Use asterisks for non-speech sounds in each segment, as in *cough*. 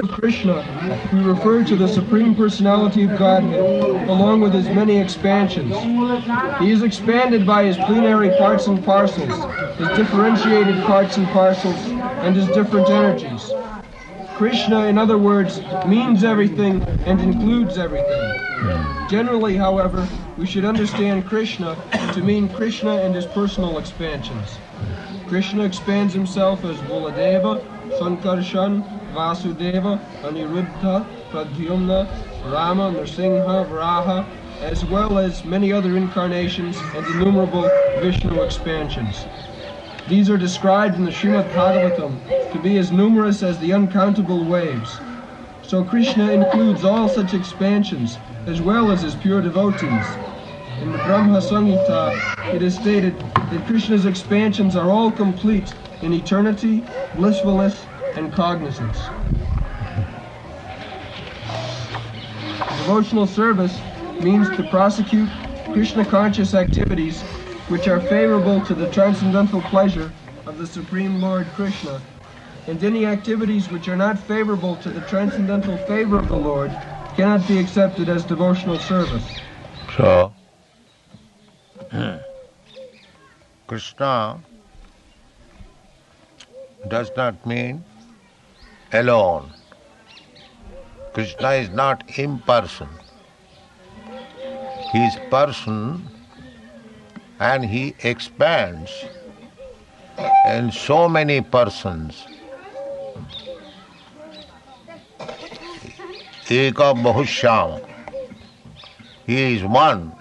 Krishna, we refer to the Supreme Personality of Godhead, along with his many expansions. He is expanded by his plenary parts and parcels, his differentiated parts and parcels, and his different energies. Krishna, in other words, means everything and includes everything. Generally, however, we should understand Krishna to mean Krishna and his personal expansions. Krishna expands himself as Baladeva, Sankarshan, Vasudeva, Aniruddha, Pradyumna, Rama, Nrsimha, Varaha, as well as many other incarnations and innumerable Vishnu expansions. These are described in the Srimad Bhagavatam to be as numerous as the uncountable waves. So Krishna includes all such expansions, as well as his pure devotees. In the Brahma Samhita, it is stated that Krishna's expansions are all complete in eternity, blissfulness, and cognizance. Devotional service means to prosecute Krishna conscious activities which are favorable to the transcendental pleasure of the Supreme Lord Krishna, and any activities which are not favorable to the transcendental favor of the Lord cannot be accepted as devotional service. So, *clears throat* Krishna does not mean alone. Krishna is not imperson. He is person and he expands in so many persons. Eka Bahushyam. He is one,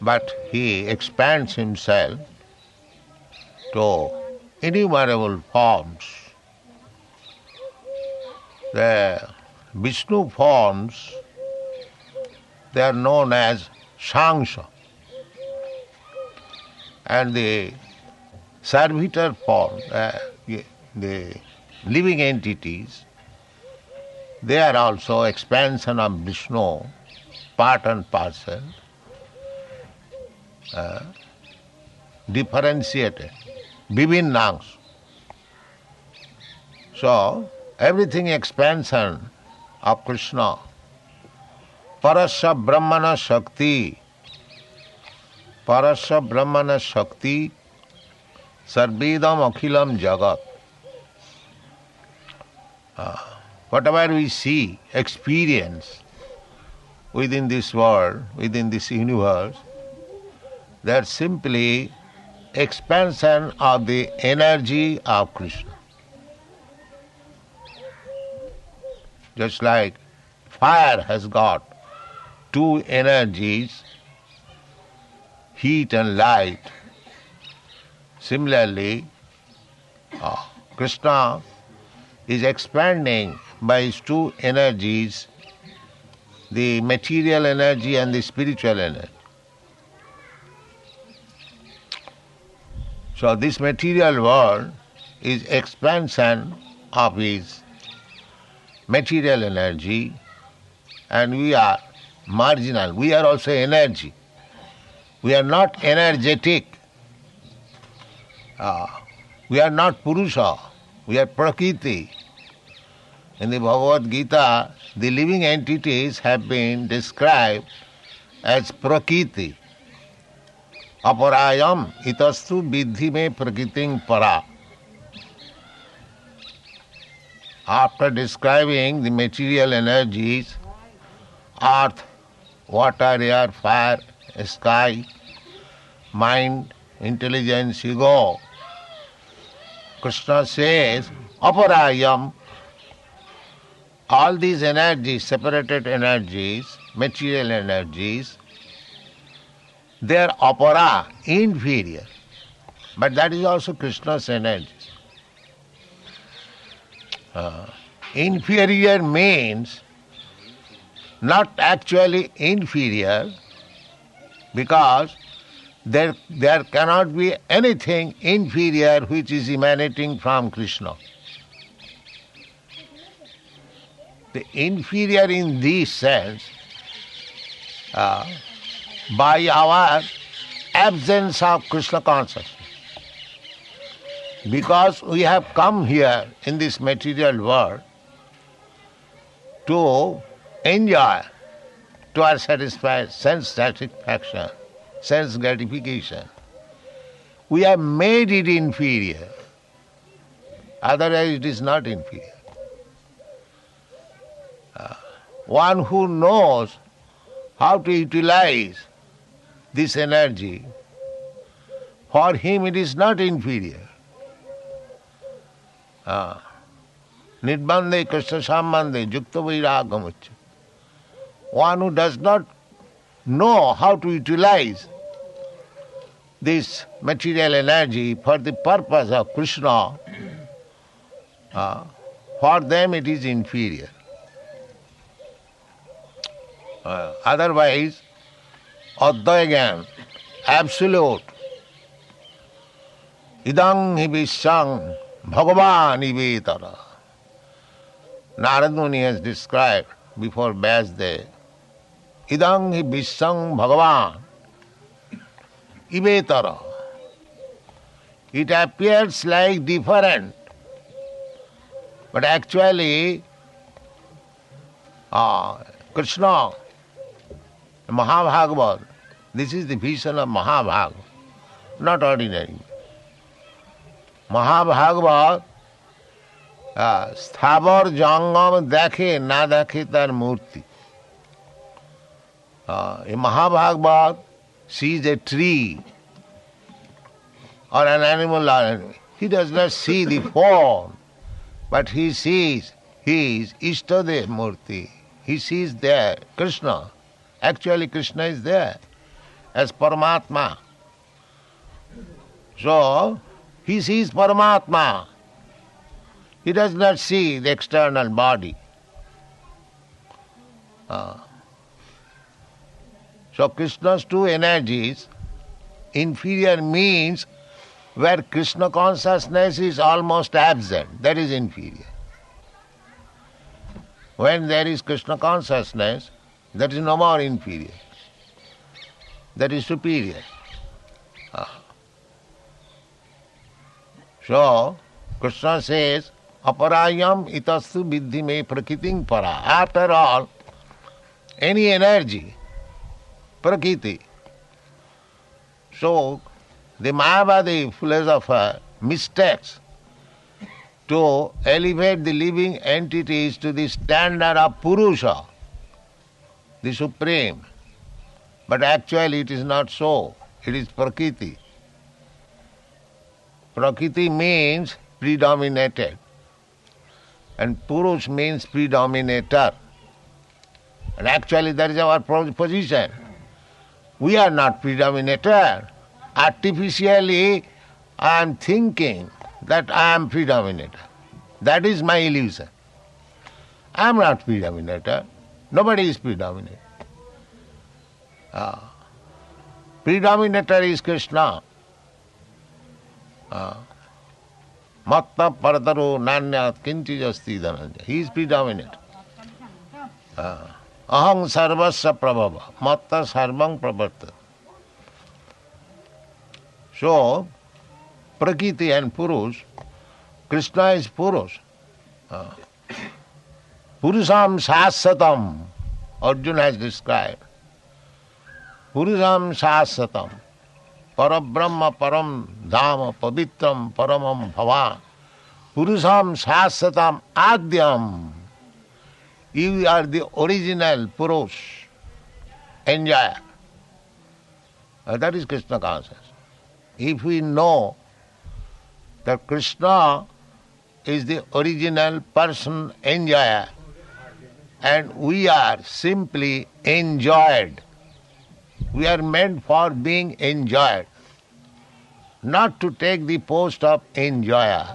but he expands himself to innumerable forms. The Vishnu forms, they are known as Shangsha. And the servitor form, uh, the living entities, they are also expansion of Vishnu, part and parcel, uh, differentiated, vivinnangs. So, everything expansion of Krishna. Parasya Brahmana Shakti. Parasya Brahmana Shakti. Sarvedam Akhilam Jagat. Uh, whatever we see, experience within this world, within this universe, are simply expansion of the energy of Krishna. Just like fire has got two energies, heat and light. Similarly, uh, Krishna is expanding by his two energies, the material energy and the spiritual energy. So this material world is expansion of his material energy and we are marginal. We are also energy. We are not energetic. Uh, we are not Purusha. We are Prakriti. In the Bhagavad Gita, the living entities have been described as Prakriti. Aparayam itastu me prakriting para. After describing the material energies, earth, water, air, fire, sky, mind, intelligence, ego, Krishna says, Aparayam, all these energies, separated energies, material energies, they are apara, inferior. But that is also Krishna's energy. Uh, inferior means not actually inferior because there, there cannot be anything inferior which is emanating from Krishna. The inferior in this sense, uh, by our absence of Krishna consciousness. Because we have come here in this material world to enjoy, to our sense satisfaction, sense gratification. We have made it inferior. Otherwise, it is not inferior. Uh, one who knows how to utilize this energy, for him it is not inferior. Nirbandhe Krishna Sambandhe Jukta Vairagamucha. One who does not know how to utilize this material energy for the purpose of Krishna, uh, for them it is inferior. Uh, otherwise, Advaya absolute, idang hi vishang भगवान इवेतर नारद मुनि has describe before base they इदंग विश्वंग भगवान इवेतर it appears like different but actually Krishna Mahabhagavata this is the vision of महाभाग not ordinary Mahabhagavat স্থাবর জঙ্গম দেখে না দেখে তার মূর্তি a Mahabhagavat sees a tree or an animal or anything. He does not see the form, but he sees his Ishtadev Murti. He sees there Krishna. Actually, Krishna is there as Paramatma. So, he sees Paramatma. He does not see the external body. Uh, so Krishna's two energies, inferior means where Krishna consciousness is almost absent, that is inferior. When there is Krishna consciousness, that is no more inferior. That is superior. Uh. So, Krishna says, aparayam itastu vidhi me prakriting para. After all, any energy, prakriti. So, the Mayavadi philosopher mistakes to elevate the living entities to the standard of Purusha, the Supreme. But actually it is not so. It is Prakriti. Prakriti means predominated. And Purush means predominator. And actually that is our position. We are not predominator. Artificially I am thinking that I am predominator. That is my illusion. I am not predominator. Nobody is predominator. Ah. Predominator is Krishna. Ah. Matta parataro nanyat kinchi jasti dhananja. He is predominant. Ah. Aham sarvasya prabhava. Matta sarvang pravarta. So, Prakriti and Purush, Krishna is Purush. Uh, Purusham Sasatam, Arjuna has described. Purusham Sasatam, Parabrahma Param Dhama Pavitram Paramam Bhavan. Purusham Sasatam Adyam. You are the original Purush, enjoyer. Uh, that is Krishna consciousness. If we know that Krishna is the original person enjoyer and we are simply enjoyed. We are meant for being enjoyed, not to take the post of enjoyer.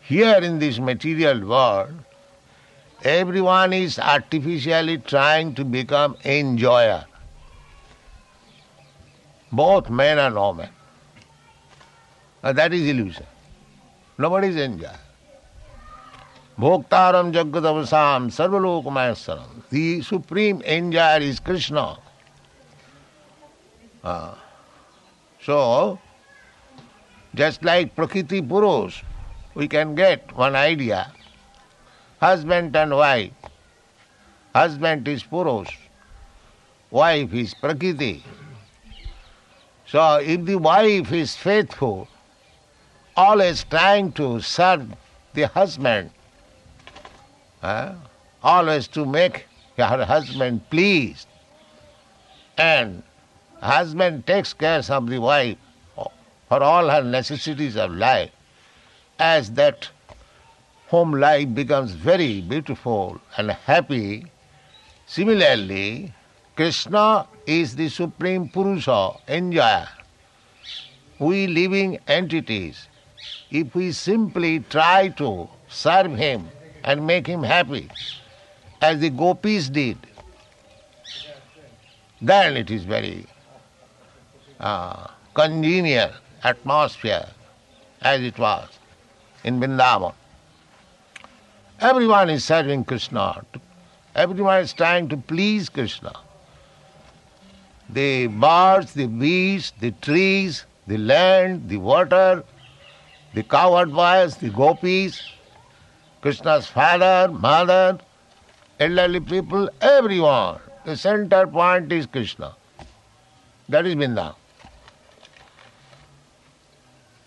Here in this material world, everyone is artificially trying to become enjoyer, both men and women. That is illusion. Nobody is enjoyer. Bhoktaram Jagadavasam Sarvalokamayassaram. The supreme enjoyer is Krishna. Uh, so, just like Prakriti Purush, we can get one idea husband and wife. Husband is Purush, wife is Prakriti. So if the wife is faithful, always trying to serve the husband, always to make her husband pleased, and husband takes care of the wife for all her necessities of life, as that home life becomes very beautiful and happy, similarly, Krishna is the supreme Purusha, enjoyer. We living entities, if we simply try to serve him and make him happy, as the gopis did, then it is very uh, congenial atmosphere as it was in Vrindavan. Everyone is serving Krishna. Everyone is trying to please Krishna. The birds, the beasts, the trees, the land, the water, the cowherd boys, the gopis, Krishna's father, mother, elderly people, everyone. The center point is Krishna. That is Vrindavan.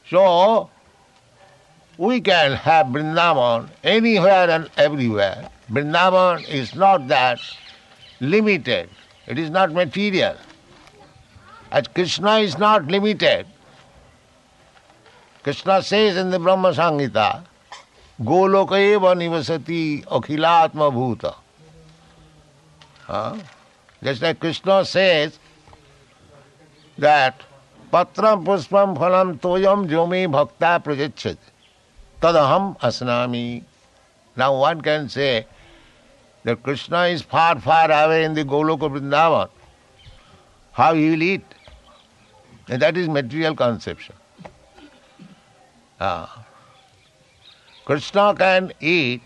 So, we can have Vrindavan anywhere and everywhere. Vrindavan is not that limited. It is not material. As Krishna is not limited. Krishna says in the Brahma Samhita, Goloka निवसती अखिलात्म भूत हाँ? जैसे Krishna says that पत्र पुष्प फल तोयम ज्योमि भक्ता प्रजिक्षित तद हम असनामी now one can say that Krishna is far far away in the Goloka Vrindavan how you lead that is material conception हाँ Krishna can eat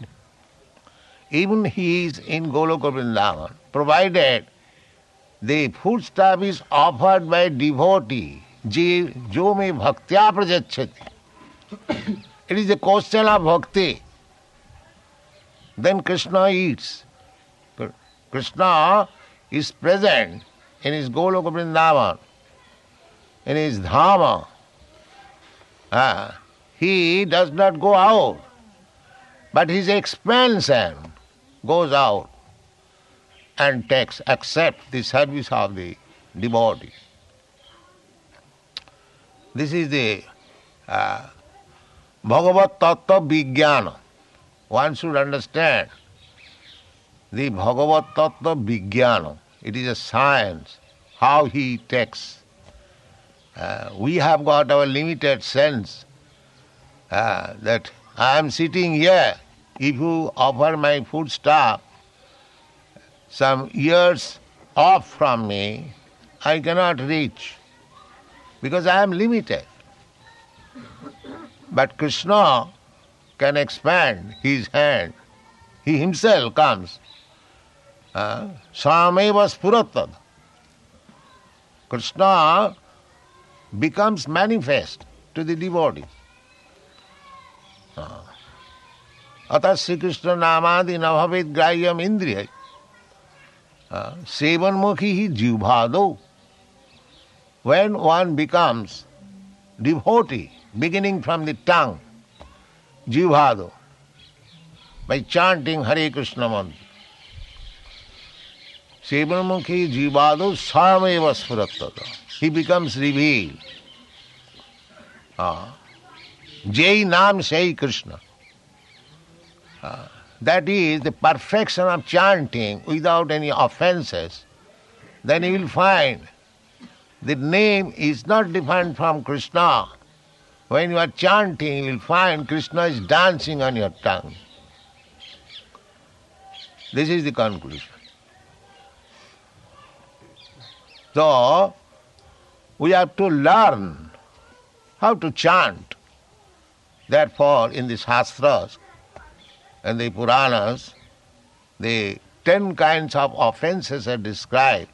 even he is in Goloka Vrindavan, provided the food stuff is offered by devotee, jo me bhaktya prajachati. *coughs* It is a question of bhakti. Then Krishna eats. Krishna is present in his Goloka Vrindavan, in his Dhama. Ah, he does not go out, but his expansion goes out and takes, accepts the service of the devotee. This is the uh, Bhagavat Tattva Vijnana. One should understand the Bhagavat Tattva Vijnana. It is a science, how he takes. Uh, we have got our limited sense uh, that I am sitting here. If you offer my food stuff some years off from me, I cannot reach because I am limited. But Krishna can expand his hand. He himself comes. Uh, Sameva Spuratad. Krishna becomes manifest to the devotee. अतः श्रीकृष्ण नामादि नवभवित ग्राह्यम इंद्रिय सेवन मुखी ही जीवभादो when one becomes devotee beginning from the tongue जीवभादो by chanting Hare Krishna mantra seven मुखी जीवादो स्वयं स्फुरत ही becomes रिवी जय नाम से ही Krishna. That is the perfection of chanting without any offenses. Then you will find the name is not different from Krishna when you are chanting, you will find Krishna is dancing on your tongue. This is the conclusion. So, we have to learn how to chant. Therefore, in the Shastras and the Puranas, the ten kinds of offenses are described,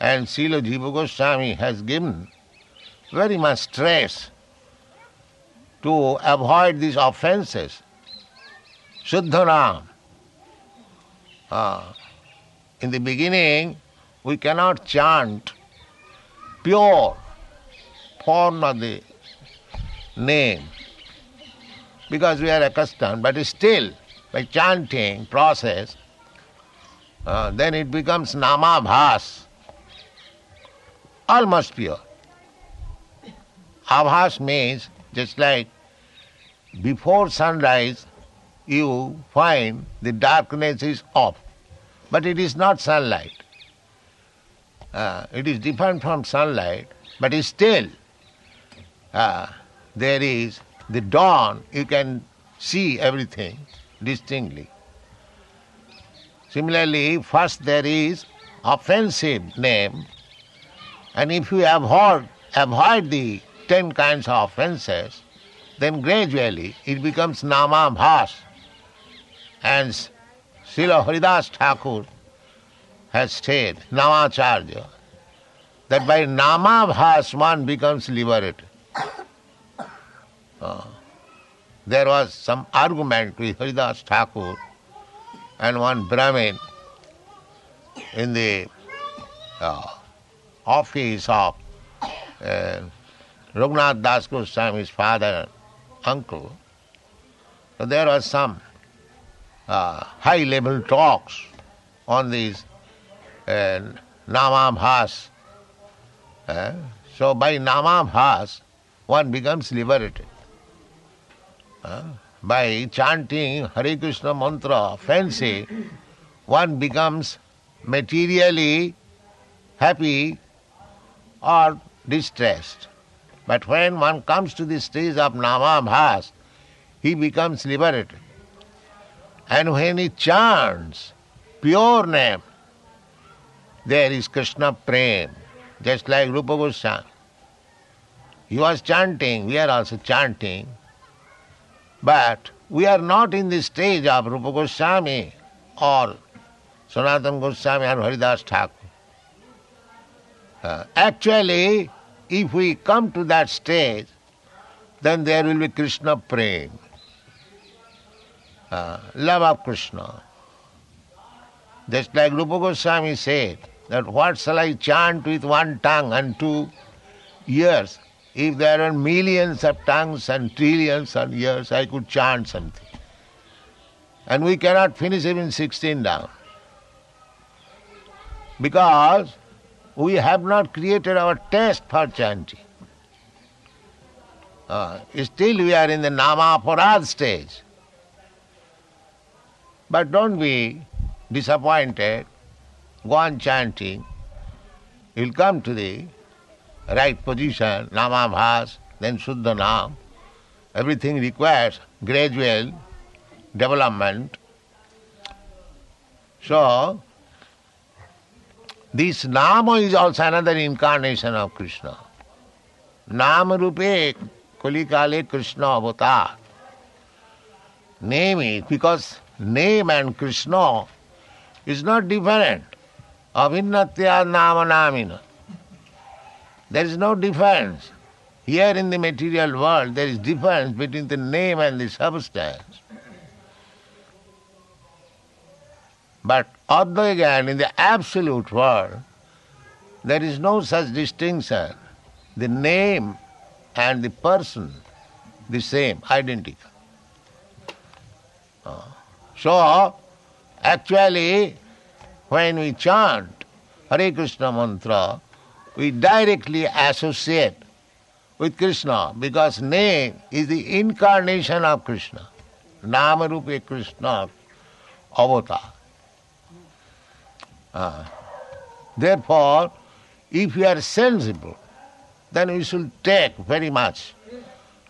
and Srila Jiva Goswami has given very much stress to avoid these offenses. Shuddhanam. Uh, in the beginning, we cannot chant pure form of the name because we are accustomed, but still, by chanting process, uh, then it becomes namabhas, almost pure. Abhas means just like before sunrise you find the darkness is off, but it is not sunlight. Uh, it is different from sunlight, but still uh, there is the dawn, you can see everything distinctly. Similarly, first there is offensive name, and if you avoid, avoid the ten kinds of offenses, then gradually it becomes namabhas. And Srila Haridas Thakur has said, Namacharya, that by namabhas one becomes liberated. Uh, there was some argument with Haridas Thakur and one Brahmin in the uh, office of uh, Raghunath Das Goswami's father uncle. So there was some uh, high level talks on these uh, Namabhas. Uh, so by Namabhas, one becomes liberated. By chanting Hare Krishna mantra, fancy, one becomes materially happy or distressed. But when one comes to the stage of Namabhas, he becomes liberated. And when he chants pure name, there is Krishna Prem, just like Rupa Goswami. He was chanting, we are also chanting, but we are not in the stage of Rupa Goswami or Sanatana Goswami or Haridas Thakur. Uh, actually, if we come to that stage, then there will be Krishna Prem, uh, love of Krishna. Just like Rupa Goswami said, that what shall I chant with one tongue and two ears? If there are millions of tongues and trillions of years, I could chant something. And we cannot finish even 16 down. Because we have not created our taste for chanting. Uh, still we are in the Namaparad stage. But don't be disappointed. Go on chanting. You'll come to the right position, namabhas, then Shuddha Nam. Everything requires gradual development. So, this Nama is also another incarnation of Krishna. Nama Rupe Kalikale Krishna Avatar. Name is because name and Krishna is not different. Avinnatya Nama Namina. There is no difference. Here in the material world, there is difference between the name and the substance. But again, in the absolute world, there is no such distinction. The name and the person, the same, identical. Uh, so, actually, when we chant Hare Krishna mantra, we directly associate with Krishna because name is the incarnation of Krishna. Namarupe Krishna avatar. Uh, therefore, if we are sensible, then we should take very much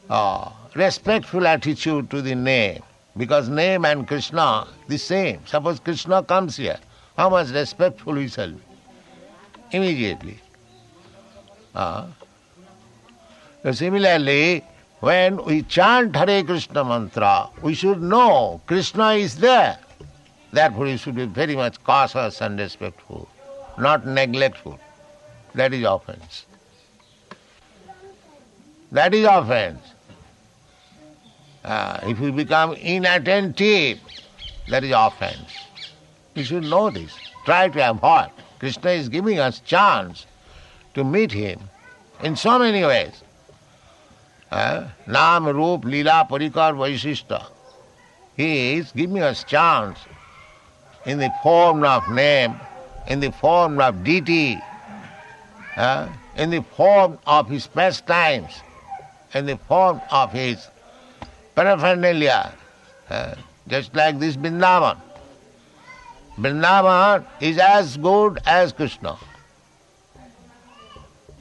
uh, respectful attitude to the name because name and Krishna the same. Suppose Krishna comes here, how much respectful we shall be? Immediately. Uh, similarly, when we chant Hare Krishna mantra, we should know Krishna is there. Therefore, we should be very much cautious and respectful, not neglectful. That is offense. That is offense. Uh, if we become inattentive, that is offense. We should know this. Try to avoid. Krishna is giving us chance to meet him in so many ways. Nam, Roop, Lila, Parikar, Vaishishta. He is giving us chance in the form of name, in the form of deity, uh, in the form of his pastimes, in the form of his paraphernalia, uh, just like this Vrindavan. Vrindavan is as good as Krishna.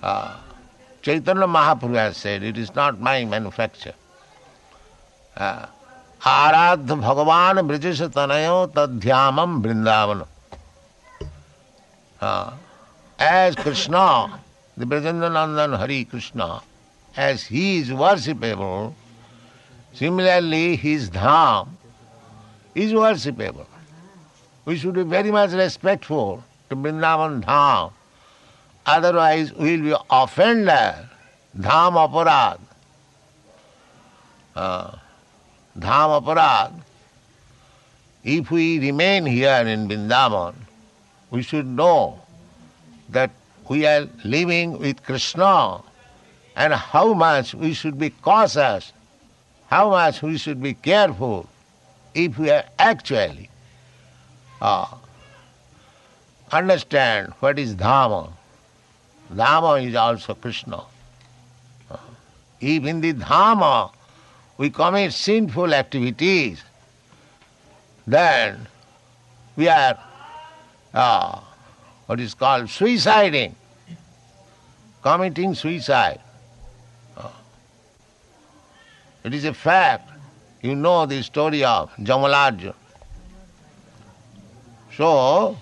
Chaitanya Chaitanya Mahaprabhu has said, it is not आराध भगवान ब्रजेश तनयो तध्यामम Vrindavan as Krishna the Brajendra Nandan Hari Krishna as he is worshipable similarly his Dham is worshipable we should be very much respectful to Vrindavan Dham otherwise we will be offended, dham aparad. Uh, dham aparad. If we remain here in Vrindavan, we should know that we are living with Krishna and how much we should be cautious, how much we should be careful if we are actually uh, understand what is Dhamma. Dhamma is also Krishna. If in the Dhamma we commit sinful activities, then we are uh, what is called suiciding, committing suicide. Uh, it is a fact. You know the story of Jamalajja. So,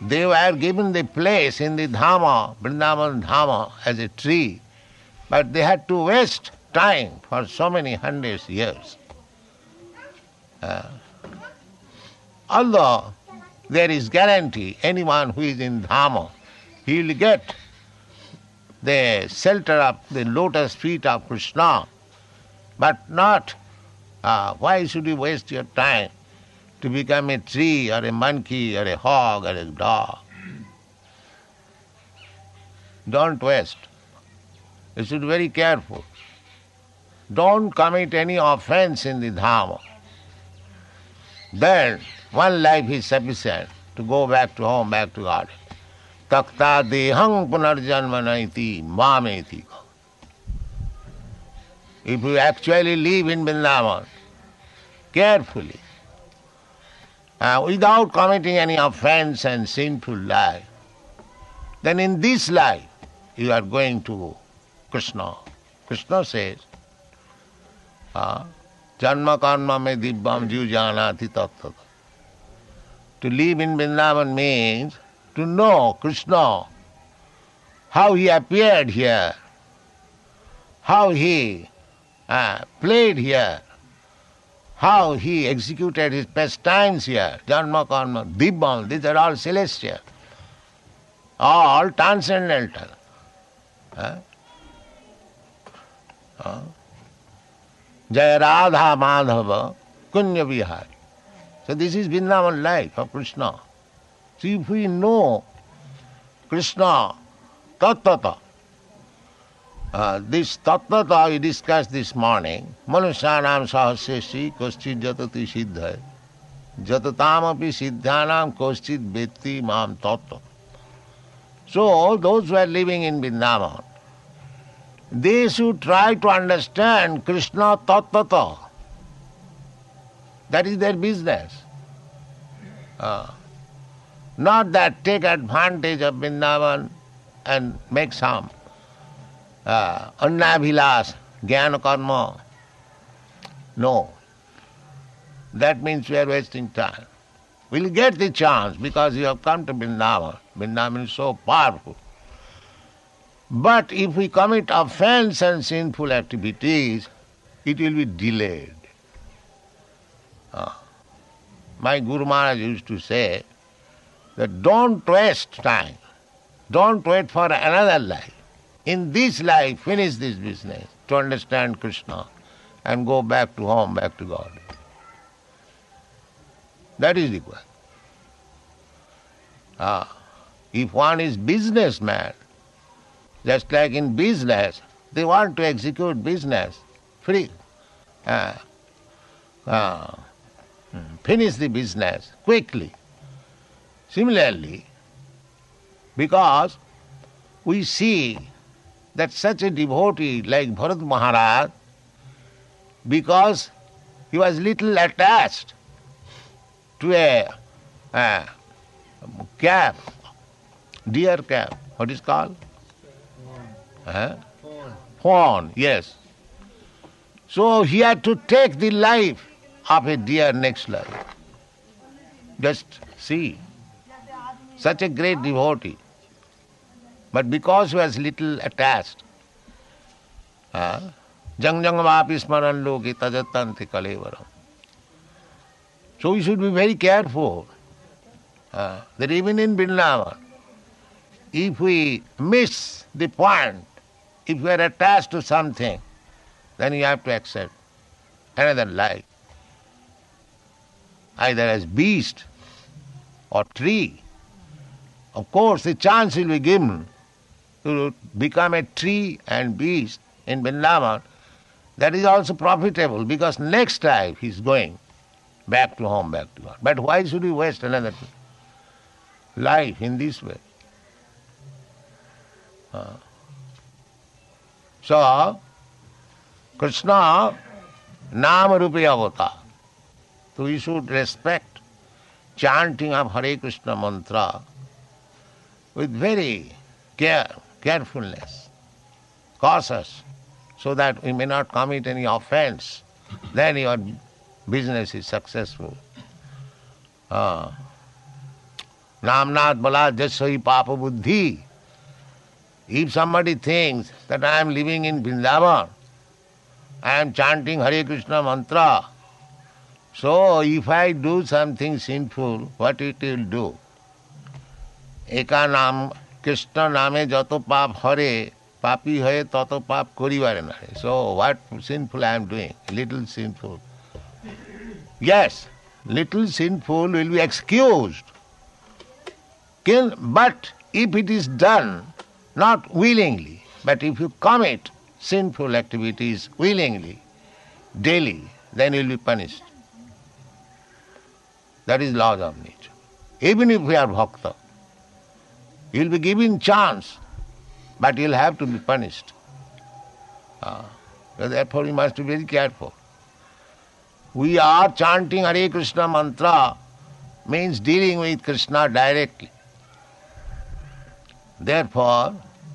they were given the place in the Dhamma, Vrindavan Dhamma, as a tree, but they had to waste time for so many hundreds of years. Uh, although there is guarantee, anyone who is in Dhamma, he will get the shelter of the lotus feet of Krishna, but not uh, why should you waste your time to become a tree or a monkey or a hog or a dog? Don't waste. You should be very careful. Don't commit any offense in the Dhamma. Then one life is sufficient to go back to home, back to God. Takta dehang punarjanmanaiti mameti. If you actually live in Vrindavan, carefully, uh, without committing any offense and sinful life, then in this life you are going to Krishna. Krishna says, Janma karma me dibbam janati tattata. To live in Vrindavan means to know Krishna, how he appeared here, how he uh, played here, how he executed his pastimes here, Janma Karma, Dibbam, these are all celestial, all transcendental. Jaya Radha Madhava Kunya Vihari. So this is Vrindavan life of Krishna. So if we know Krishna Tattata, uh, this Tattata we discussed this morning, Manusyanam Sahasreshi Koschit Jatati Siddha Jatatam api Siddhanam Koschit Vetti Mam Tattva. So all those who are living in Vrindavan, they should try to understand Krishna Tattata. That is their business. Uh, not that take advantage of Vrindavan and make some uh, annabhilas, jnana. No. That means we are wasting time. We'll get the chance because you have come to Vrindavan. Vrindavan is so powerful. But if we commit offense and sinful activities, it will be delayed. Uh, my Guru Maharaj used to say that don't waste time. Don't wait for another life. In this life, finish this business to understand Krishna and go back to home, back to God. That is required. Ah, if one is businessman, just like in business, they want to execute business free. Ah, ah, finish the business quickly. Similarly, because we see that such a devotee like Bharat Maharaj, because he was little attached to a, a calf, deer calf, what is called? Huh? Fawn, yes. So he had to take the life of a deer next life. Just see. Such a great devotee. But because he was little attached, vapi smaran loki tajatanti kalevaram. So we should be very careful uh, that even in Vrindavan, if we miss the point, if we are attached to something, then you have to accept another life, either as beast or tree. Of course, the chance will be given to become a tree and beast in Vrindavan. That is also profitable because next time he is going back to home, back to God. But why should we waste another life in this way? Uh. So, Krishna Nama Rupi Avata. So we should respect chanting of Hare Krishna mantra with very care, carefulness, cautious, so that we may not commit any offense. Then your business is successful. Uh, Namnath Bala Jasai Papa Buddhi. If somebody thinks that I am living in Vrindavan, I am chanting Hare Krishna mantra, so if I do something sinful, what it will do? Ekanam Krishna নামে যত পাপ হরে পাপি হয়ে তত পাপ করিবারে না so what sinful I am doing little sinful yes little sinful will be excused but if it is done not willingly but if you commit sinful activities willingly daily then you will be punished that is laws of nature even if we are bhakta You'll be given chance, but you'll have to be punished. Uh, therefore, you must be very careful. We are chanting Hare Krishna mantra means dealing with Krishna directly. Therefore,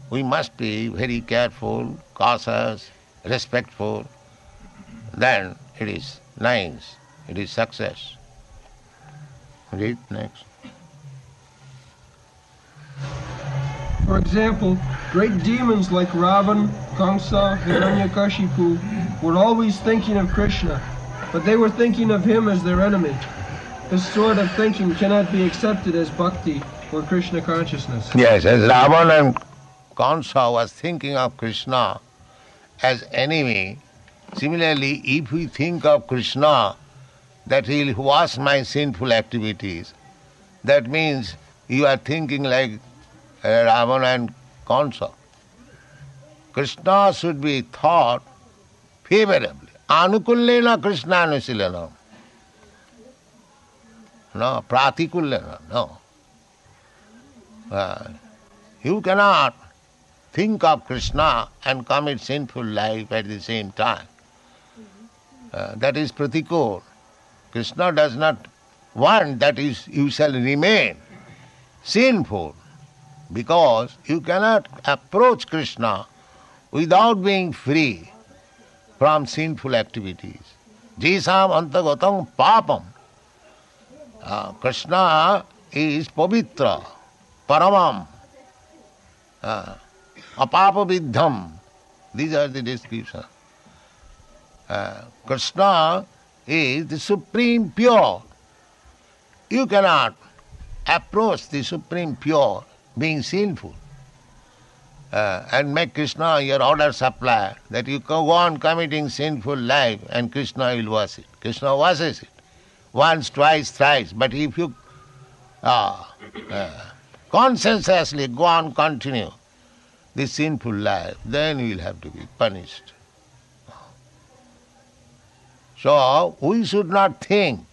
we must be very careful, cautious, respectful. Then it is nice, it is success. Read next. For example, great demons like Ravan, Kamsa, Hiranyakashipu were always thinking of Krishna, but they were thinking of him as their enemy. This sort of thinking cannot be accepted as bhakti or Krishna consciousness. Yes, as Ravan and Kamsa was thinking of Krishna as enemy, similarly, if we think of Krishna that he will wash my sinful activities, that means you are thinking like Ravana and Kansa. Krishna should be thought favorably. Anukullena Krishna anusilena. No, pratikullena, no. Uh, you cannot think of Krishna and commit sinful life at the same time. Uh, that is pratikul. Krishna does not want that is you shall remain sinful because you cannot approach Krishna without being free from sinful activities. Jisam antagatam papam. Uh, Krishna is pavitra, paramam, uh, apapaviddham. These are the descriptions. Uh, Krishna is the supreme pure. You cannot approach the supreme pure being sinful. uh, and make Krishna your order supplier, that you go on committing sinful life and Krishna will wash it. Krishna washes it once, twice, thrice. But if you uh, uh, conscientiously go on continue this sinful life, then you will have to be punished. So we should not think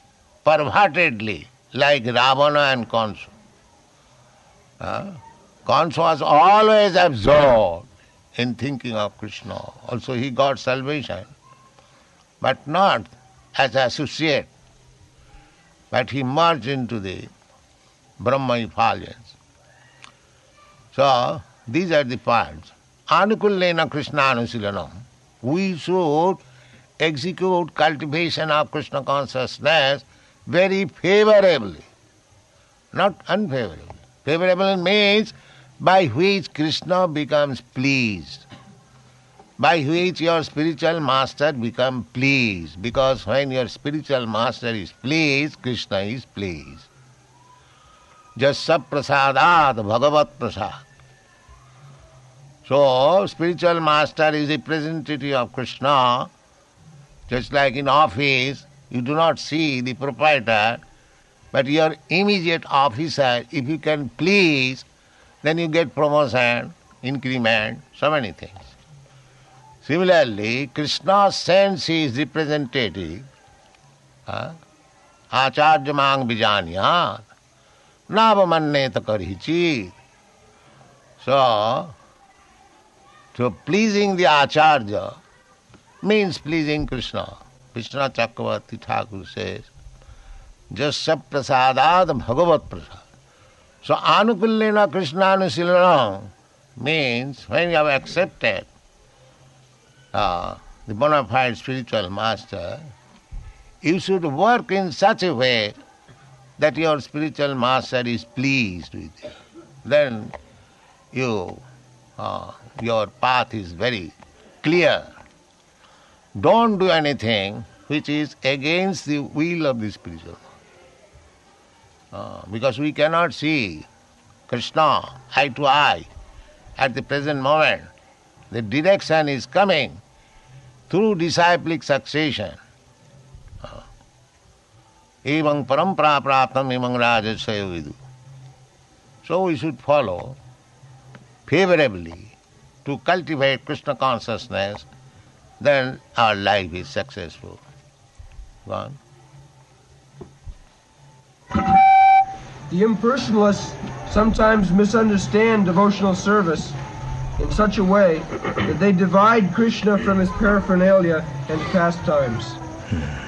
pervertedly like Ravana and Kansa. Uh, was always absorbed in thinking of Krishna. Also he got salvation, but not as associate, but he merged into the Brahma effulgence. So these are the parts. Anukullena Krishna Anusilanam. We should execute cultivation of Krishna consciousness very favorably, not unfavorably. Favorable means by which Krishna becomes pleased, by which your spiritual master becomes pleased, because when your spiritual master is pleased, Krishna is pleased. Just prasadat bhagavat prasad. So, spiritual master is a representative of Krishna, just like in office, you do not see the proprietor, but your immediate officer, if you can please, then you get promotion, increment, so many things. Similarly, Krishna sends his representative, uh, Acharya Mang Bijanyat, Navamanneta Karichit. So, so pleasing the Acharya means pleasing Krishna. Krishna Chakravarti Thakur says, Jasya prasadad bhagavat prasad. So anukullena Krishnanusilanam means when you have accepted uh, the bona fide spiritual master, you should work in such a way that your spiritual master is pleased with you. Then you, uh, your path is very clear. Don't do anything which is against the will of the spiritual uh, because we cannot see Krishna eye to eye at the present moment. The direction is coming through disciplic succession. Evang parampara praptam evang rajasaya vidu. So we should follow favorably to cultivate Krishna consciousness, then our life is successful. One. The impersonalists sometimes misunderstand devotional service in such a way that they divide Krishna from his paraphernalia and pastimes.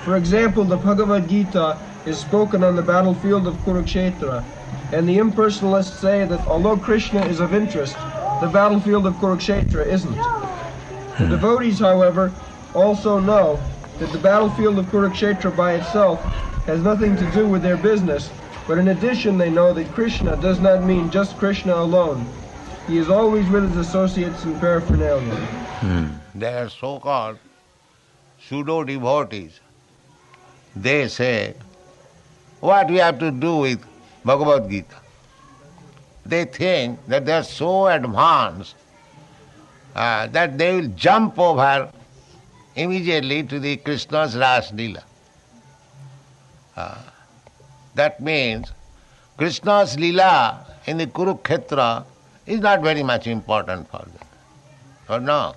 For example, the Bhagavad Gita is spoken on the battlefield of Kurukshetra, and the impersonalists say that although Krishna is of interest, the battlefield of Kurukshetra isn't. The devotees, however, also know that the battlefield of Kurukshetra by itself has nothing to do with their business, but in addition, they know that Krishna does not mean just Krishna alone. He is always with his associates and paraphernalia. Hmm. They are so called pseudo devotees. They say, What we have to do with Bhagavad Gita? They think that they are so advanced uh, that they will jump over immediately to the Krishna's Ras Leela. Uh, that means Krishna's Leela in the Kurukshetra is not very much important for them. Or no?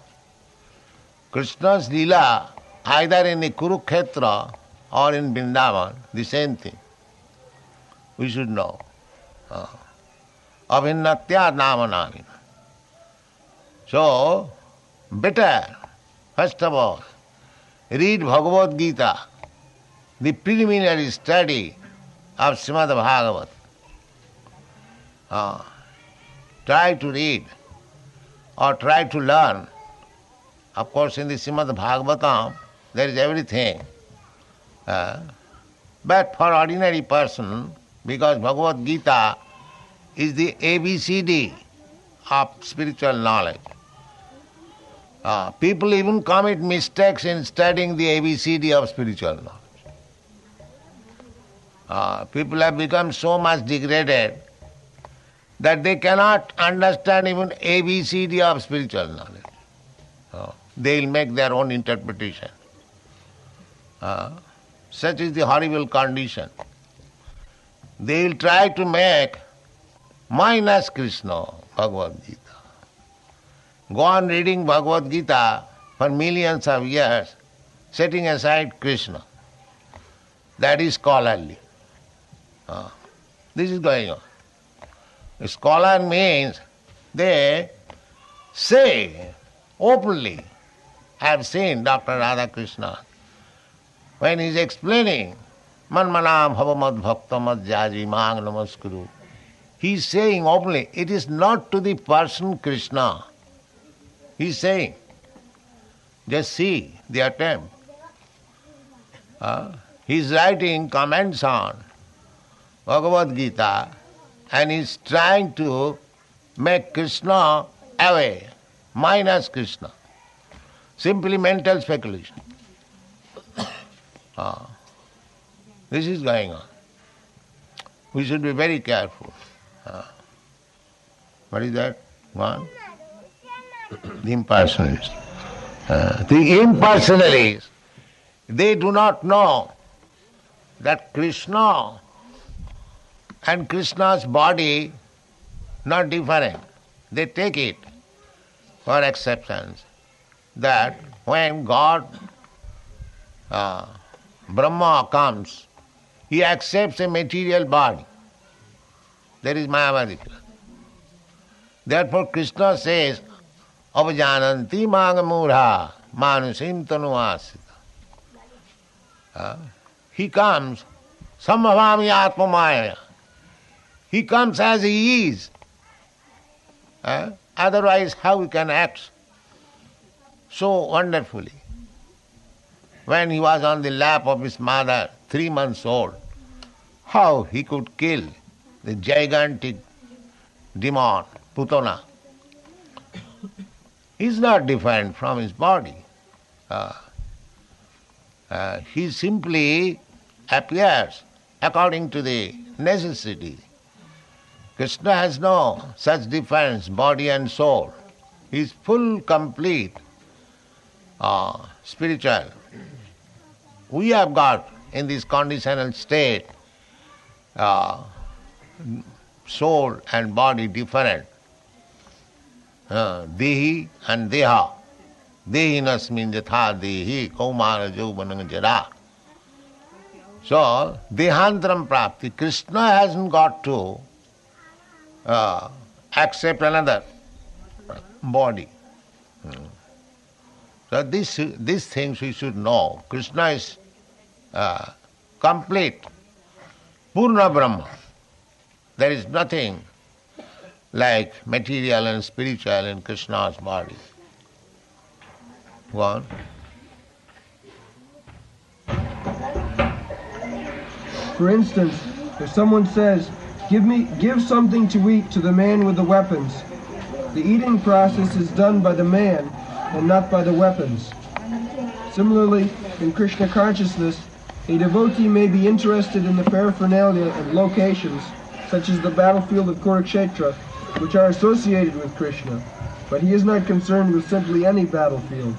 Krishna's Leela either in the Kurukshetra or in Vrindavan, the same thing. We should know. Uh, Abhinnatya namanamina. So, better, first of all, read Bhagavad Gita, the preliminary study of Srimad Bhagavat. Uh, try to read or try to learn. Of course, in the Srimad Bhagavatam, there is everything. Uh, but for ordinary person, because Bhagavad Gita is the ABCD of spiritual knowledge. Uh, people even commit mistakes in studying the ABCD of spiritual knowledge. Uh, people have become so much degraded that they cannot understand even ABCD of spiritual knowledge. Uh, they will make their own interpretation. Uh, such is the horrible condition. They will try to make minus Krishna, Bhagavad Gita. Go on reading Bhagavad Gita for millions of years, setting aside Krishna. That is scholarly. This is going on. Scholar means they say openly, I have seen Dr. Radhakrishna when he is explaining Manmanam Bhavamad Bhaktamad Jaji Mang Namaskuru. He is saying openly, it is not to the person Krishna. He is saying, just see the attempt. Uh, he is writing comments on Bhagavad Gita and is trying to make Krishna away, minus Krishna. Simply mental speculation. ah. This is going on. We should be very careful. Ah. What is that? One? the impersonalists. Uh, the impersonalists, they do not know that Krishna and Krishna's body not different. They take it for acceptance that when God, uh, Brahma comes, he accepts a material body. That is Mayavadi. Therefore Krishna says, Avajananti Magamura Manusim Tanuasita. Uh, he comes, Samavami Atmamaya. He comes as he is. Uh, otherwise, how he can act so wonderfully? When he was on the lap of his mother, three months old, how he could kill the gigantic demon, Putana. He's not different from his body. Uh, uh, he simply appears according to the necessity. Krishna has no such difference, body and soul. He is full, complete, uh, spiritual. We have got in this conditional state uh, soul and body different. Uh, dehi and deha. Dehinas means yatha dehi, kaumara jauvanang jara. So, dehantram prapti. Krishna hasn't got to uh, accept another body. Hmm. So this, these things we should know. Krishna is uh, complete, Purna Brahma. There is nothing like material and spiritual in Krishna's body. Go on. For instance, if someone says, Give me give something to eat to the man with the weapons. The eating process is done by the man and not by the weapons. Similarly, in Krishna consciousness, a devotee may be interested in the paraphernalia and locations, such as the battlefield of Kurukshetra, which are associated with Krishna, but he is not concerned with simply any battlefield.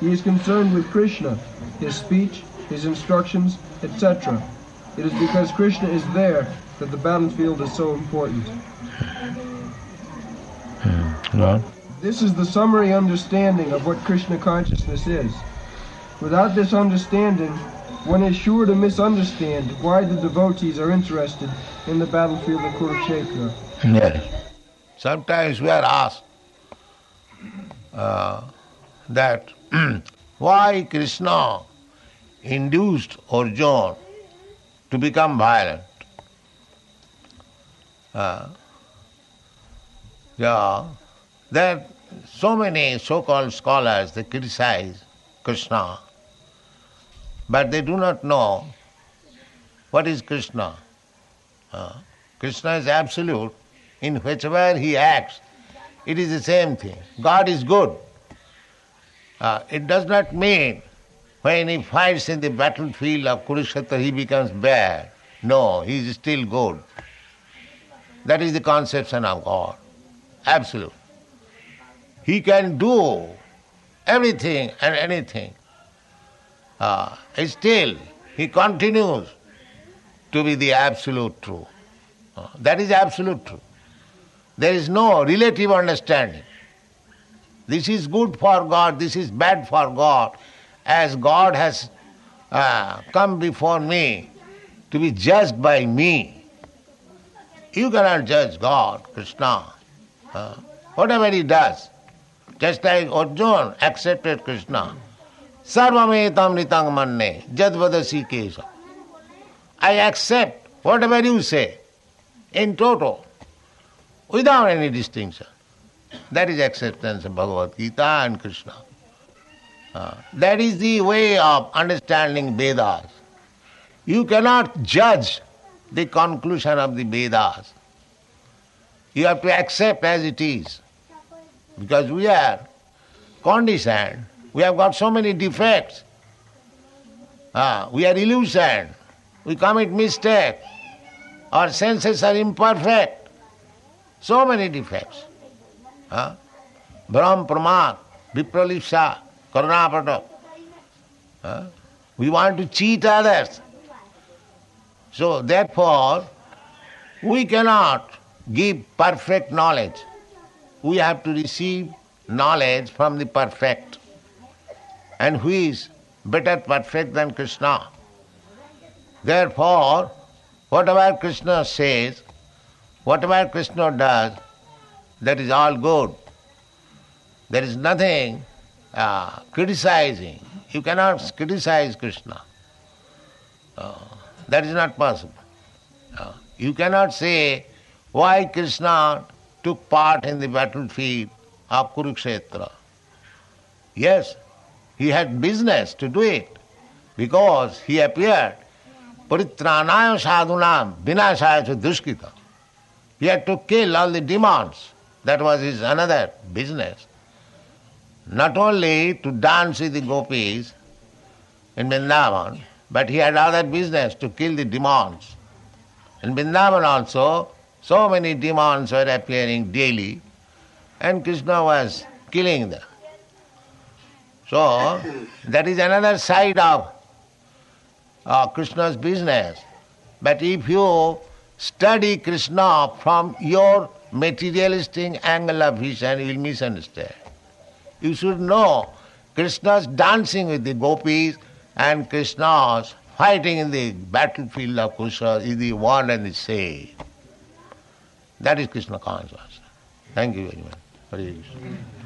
He is concerned with Krishna, his speech, his instructions, etc. It is because Krishna is there that the battlefield is so important. Well, This is the summary understanding of what Krishna consciousness is. Without this understanding, one is sure to misunderstand why the devotees are interested in the battlefield of Kurukshetra. yes. Sometimes we are asked uh, that *clears throat* why Krishna induced Arjuna to become violent. Uh, yeah, there are so many so-called scholars they criticize Krishna, but they do not know what is Krishna. Uh, Krishna is absolute. In whichever he acts, it is the same thing. God is good. Uh, it does not mean when he fights in the battlefield of Kurukshetra he becomes bad. No, he is still good. That is the conception of God. Absolute. He can do everything and anything. Uh, still, he continues to be the absolute truth. Uh, that is absolute truth. There is no relative understanding. This is good for God, this is bad for God. As God has uh, come before me to be judged by me, you cannot judge God, Krishna. Uh, whatever he does, just like Arjuna accepted Krishna. Sarvametam nitang manne jadvadasi kesa. I accept whatever you say in total, without any distinction. That is acceptance of Bhagavad Gita and Krishna. Uh, that is the way of understanding Vedas. You cannot judge the conclusion of the Vedas. You have to accept as it is. Because we are conditioned, we have got so many defects. Uh, we are illusioned, we commit mistake, our senses are imperfect. So many defects. Uh, Brahm Vipralipsa, Karunapata. Uh, we want to cheat others. So therefore, we cannot give perfect knowledge we have to receive knowledge from the perfect. And who is better perfect than Krishna? Therefore, whatever Krishna says, whatever Krishna does, that is all good. There is nothing uh, criticizing. You cannot criticize Krishna. Uh, that is not possible. Uh, you cannot say why Krishna took part in the battlefield of Kurukshetra. Yes, he had business to do it because he appeared Paritranaya sadhunam vinashaya duskita. He had to kill all the demons. That was his another business. Not only to dance with the gopis in Vrindavan, but he had other business to kill the demons. In Vrindavan also, so many demons were appearing daily, and Krishna was killing them. So, that is another side of uh, Krishna's business. But if you study Krishna from your materialistic angle of vision, you will misunderstand. You should know Krishna's dancing with the gopis and Krishna's fighting in the battlefield of Krishna is the one and the same. That is Krishna consciousness. Thank you very much. Hare Krishna.